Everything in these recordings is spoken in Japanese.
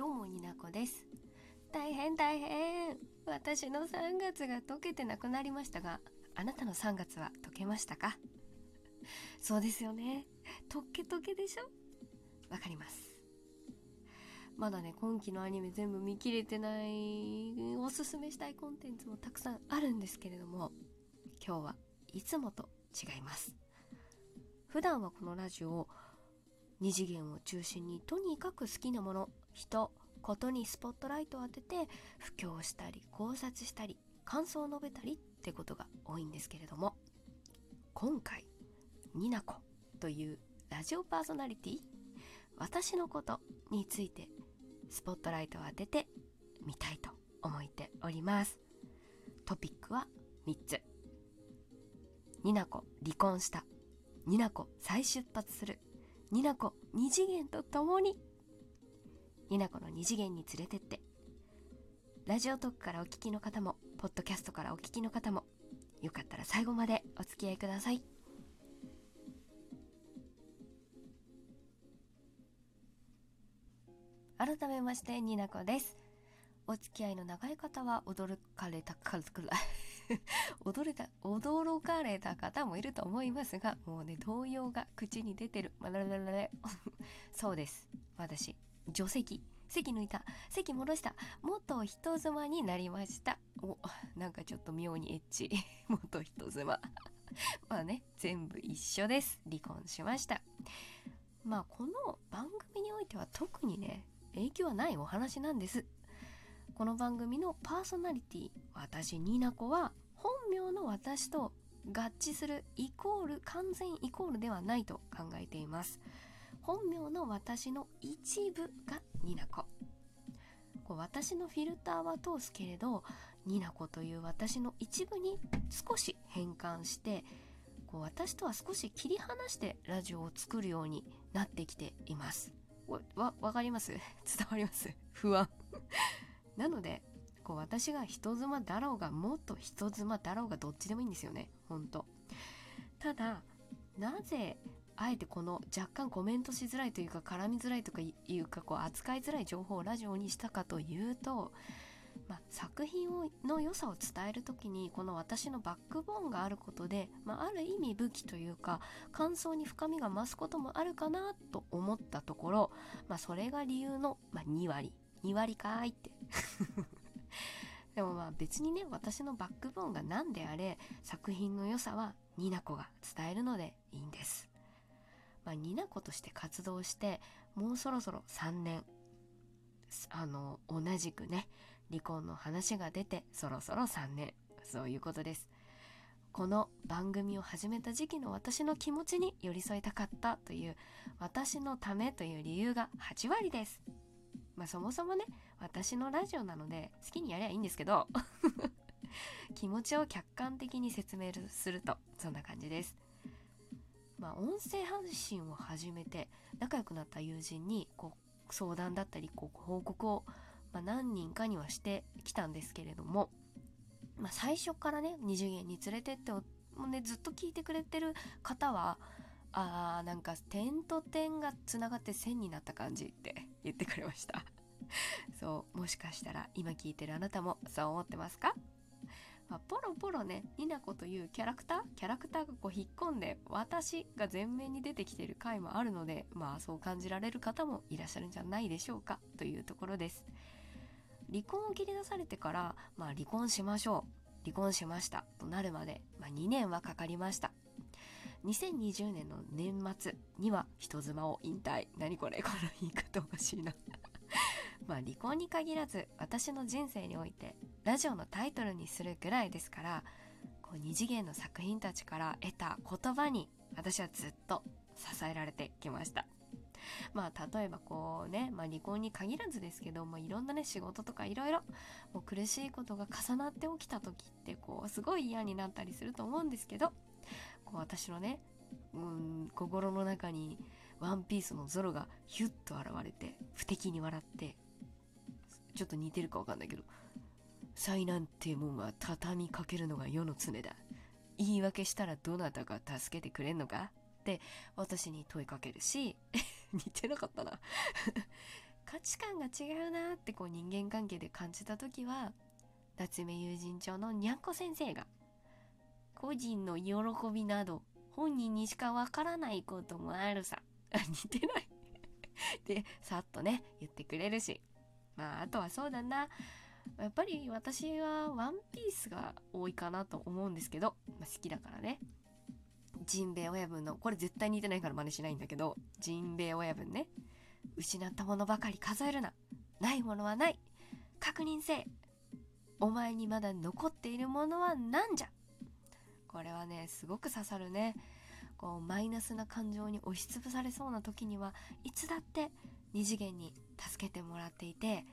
どうもになこです。大変大変。私の3月が溶けてなくなりましたがあなたの3月は溶けましたか？そうですよね。溶け溶けでしょ？わかります。まだね今期のアニメ全部見切れてないおすすめしたいコンテンツもたくさんあるんですけれども今日はいつもと違います。普段はこのラジオを二次元を中心にとにかく好きなもの人ことにスポットライトを当てて布教したり考察したり感想を述べたりってことが多いんですけれども。今回ニナコというラジオパーソナリティ私のことについてスポットライトを当ててみたいと思っております。トピックは3つ。ニナコ離婚した。ニナコ再出発する。ニナコ二次元と共に。ニナコの二次元に連れてって。ラジオトークからお聞きの方もポッドキャストからお聞きの方もよかったら最後までお付き合いください。改めましてニナコです。お付き合いの長い方は驚かれたか 驚れた驚かれた方もいると思いますがもうね動揺が口に出てる。そうです。私除籍。席抜いた。席戻した。元人妻になりました。おなんかちょっと妙にエッチ。元人妻。まあね全部一緒です。離婚しました。まあこの番組においては特にね影響はないお話なんです。この番組のパーソナリティ私ニーナコは名の私と合致するイコール完全イコールではないと考えています。本名の私の一部がニナコ。こう私のフィルターは通すけれどニナコという私の一部に少し変換してこう私とは少し切り離してラジオを作るようになってきています。わわかります？伝わります？不安。なのでこう私が人妻だろうがもっと人妻だろうがどっちでもいいんですよね。ほんとただなぜあえてこの若干コメントしづらいというか絡みづらいとかいうかこう扱いづらい情報をラジオにしたかというと、まあ、作品をの良さを伝える時にこの私のバックボーンがあることで、まあ、ある意味武器というか感想に深みが増すこともあるかなと思ったところ、まあ、それが理由の、ま、2割。2割かーいって。でもまあ別にね私のバックボーンが何であれ作品の良さはニナコが伝えるのでいいんです。まあ、ニナコとして活動してもうそろそろ3年あの同じくね離婚の話が出てそろそろ3年そういうことです。この番組を始めた時期の私の気持ちに寄り添いたかったという私のためという理由が8割です。まあそもそもね私のラジオなので好きにやりゃいいんですけど 気持ちを客観的に説明するとそんな感じです。まあ、音声配信を始めて仲良くなった友人にこう相談だったりこう報告を、まあ、何人かにはしてきたんですけれども、まあ、最初からね二次元に連れてってもう、ね、ずっと聞いてくれてる方はあーなんか点と点がつながって線になった感じって言ってくれました。そうもしかしたら今聞いてるあなたもそう思ってますか？まあ、ポロポロねニナコというキャラクター？キャラクターがこう引っ込んで私が前面に出てきてる回もあるのでまあそう感じられる方もいらっしゃるんじゃないでしょうか？というところです。離婚を切り出されてからまあ離婚しましょう。離婚しました。となるまで、まあ、2年はかかりました。2020年の年末には人妻を引退。何これ？この言い方おかしいな。まあ離婚に限らず私の人生においてラジオのタイトルにするぐらいですからこう二次元の作品たちから得た言葉に私はずっと支えられてきました。まあ例えばこうね、まあ、離婚に限らずですけどもいろんなね仕事とかいろいろもう苦しいことが重なって起きた時ってこうすごい嫌になったりすると思うんですけどこう私のねうん心の中にワンピースのゾロがヒュッと現れて不敵に笑ってちょっと似てるかわかんないけど災難ってもんは畳みかけるのが世の常だ。言い訳したらどなたか助けてくれんのか？って私に問いかけるし 似てなかったな。価値観が違うなってこう人間関係で感じた時は夏目友人帳のにゃんこ先生が個人の喜びなど本人にしかわからないこともあるさ。似てない。でさっとね言ってくれるし。まああとはそうだな。やっぱり私はワンピースが多いかなと思うんですけど、まあ、好きだからね。ジンベエ親分のこれ絶対似てないから真似しないんだけどジンベエ親分ね。失ったものばかり数えるな。ないものはない。確認せえ。お前にまだ残っているものは何じゃ。これはねすごく刺さるね。こうマイナスな感情に押しつぶされそうな時にはいつだって二次元に助けてもらっていて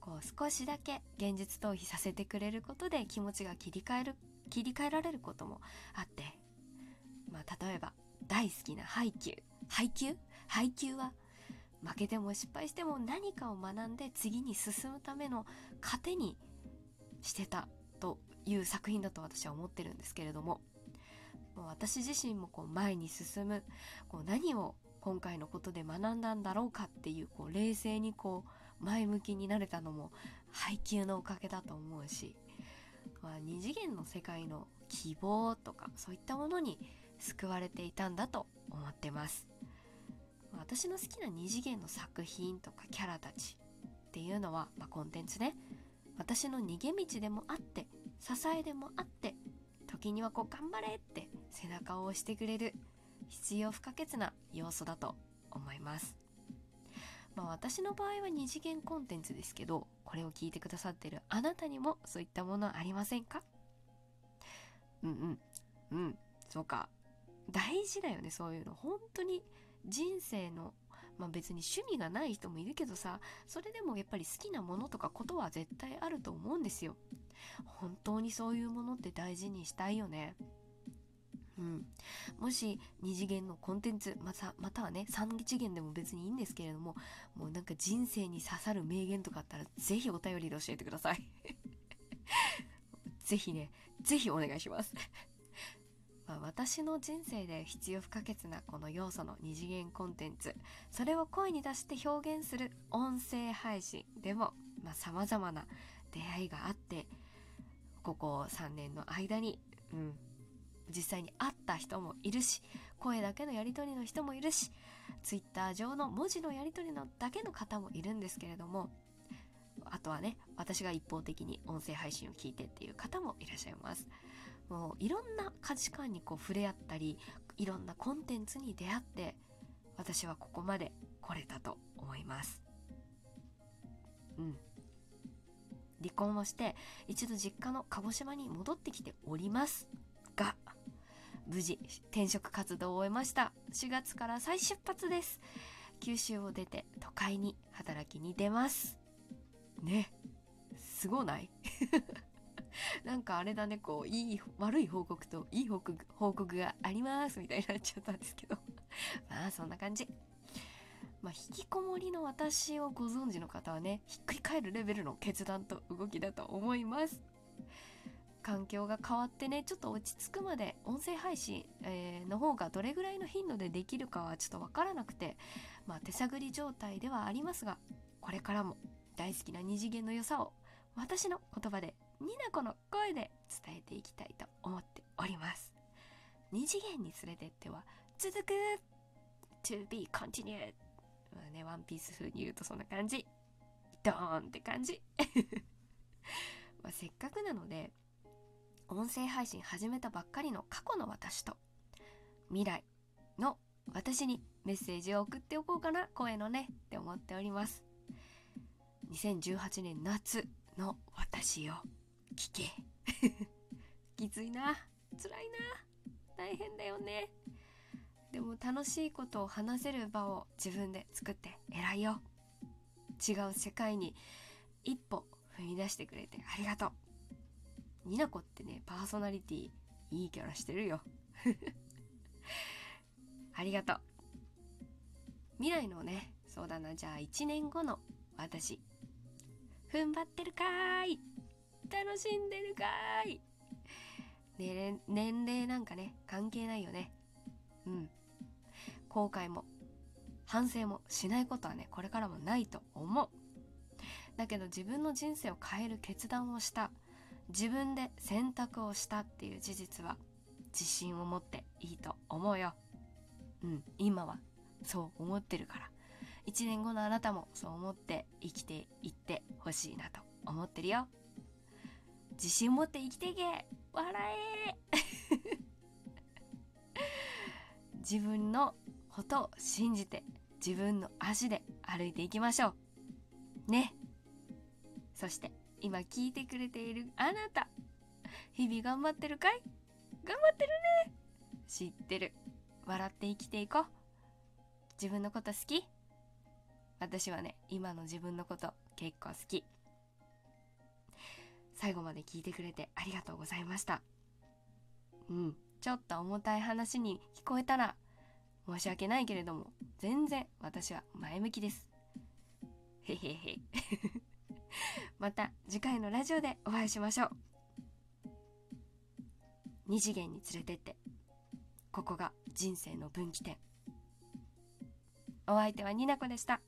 こう少しだけ現実逃避させてくれることで気持ちが切り替える切り替えられることもあってまあ例えば大好きな配給配給配給は負けても失敗しても何かを学んで次に進むための糧にしてたという作品だと私は思ってるんですけれどももう私自身もこう前に進むこう何を今回のことで学んだんだろうかっていうこう冷静にこう前向きになれたのも配給のおかげだと思うし、まあ、二次元の世界の希望とかそういったものに救われていたんだと思ってます。私の好きな二次元の作品とかキャラたちっていうのは、まあ、コンテンツね。私の逃げ道でもあって支えでもあって時にはこう頑張れって背中を押してくれる必要不可欠な要素だと思います。まあ私の場合は二次元コンテンツですけどこれを聞いてくださってるあなたにもそういったものありませんか？うんうん。うん。そうか。大事だよねそういうの。本当に人生のまあ別に趣味がない人もいるけどさそれでもやっぱり好きなものとかことは絶対あると思うんですよ。本当にそういうものって大事にしたいよね。うん、もし2次元のコンテンツまたまたはね3次元でも別にいいんですけれどももうなんか人生に刺さる名言とかあったらぜひお便りで教えてください。ぜひねぜひお願いします。まあ、私の人生で必要不可欠なこの要素の二次元コンテンツそれを声に出して表現する音声配信でもさまざ、まな出会いがあってここ3年の間に、うん、実際に会った人もいるし声だけのやり取りの人もいるし Twitter 上の文字のやり取りのだけの方もいるんですけれどもあとはね私が一方的に音声配信を聞いてっていう方もいらっしゃいます。もういろんな価値観にこう触れ合ったりいろんなコンテンツに出会って私はここまで来れたと思います。うん。離婚をして一度実家の鹿児島に戻ってきております。無事転職活動を終えました4月から再出発です九州を出て都会に働きに出ますねすごない？なんかあれだね、こう、いい、悪い報告といい報告報告がありますみたいになっちゃったんですけど。まあ、そんな感じ。まあ、引きこもりの私をご存知の方はね、ひっくり返るレベルの決断と動きだと思います。環境が変わってね、ちょっと落ち着くまで音声配信、えー、の方がどれぐらいの頻度でできるかはちょっとわからなくて、まあ手探り状態ではありますが、これからも大好きな二次元の良さを私の言葉でニナコの声で伝えていきたいと思っております。二次元に連れてっては続く to be continued まあね、ワンピース風に言うとそんな感じ。ドーンって感じ。まあせっかくなので、音声配信始めたばっかりの過去の私と、未来の私にメッセージを送っておこうかな、声のね、って思っております。2018年夏の私よ。聞け。きついな。辛いな。大変だよね。でも楽しいことを話せる場を自分で作って偉いよ。違う世界に一歩踏み出してくれてありがとう。ニナコってねパーソナリティいいキャラしてるよ。ありがとう。未来のねそうだなじゃあ1年後の私。踏ん張ってるかーい。楽しんでるかーい、ね、年齢なんかね関係ないよね。うん。後悔も反省もしないことはねこれからもないと思う。だけど自分の人生を変える決断をした。自分で選択をしたっていう事実は自信を持っていいと思うよ。うん今はそう思ってるから。1年後のあなたもそう思って生きていってほしいなと思ってるよ。自信持って生きていけ。笑え。自分のことを信じて自分の足で歩いていきましょう。ね。そして今聞いてくれているあなた。日々頑張ってるかい？頑張ってるね。知ってる。笑って生きていこう。自分のこと好き？私はね今の自分のこと結構好き。最後まで聞いてくれてありがとうございました。うん。ちょっと重たい話に聞こえたら申し訳ないけれども全然私は前向きです。へへへ。また次回のラジオでお会いしましょう。二次元に連れてって。ここが人生の分岐点。お相手はになこでした。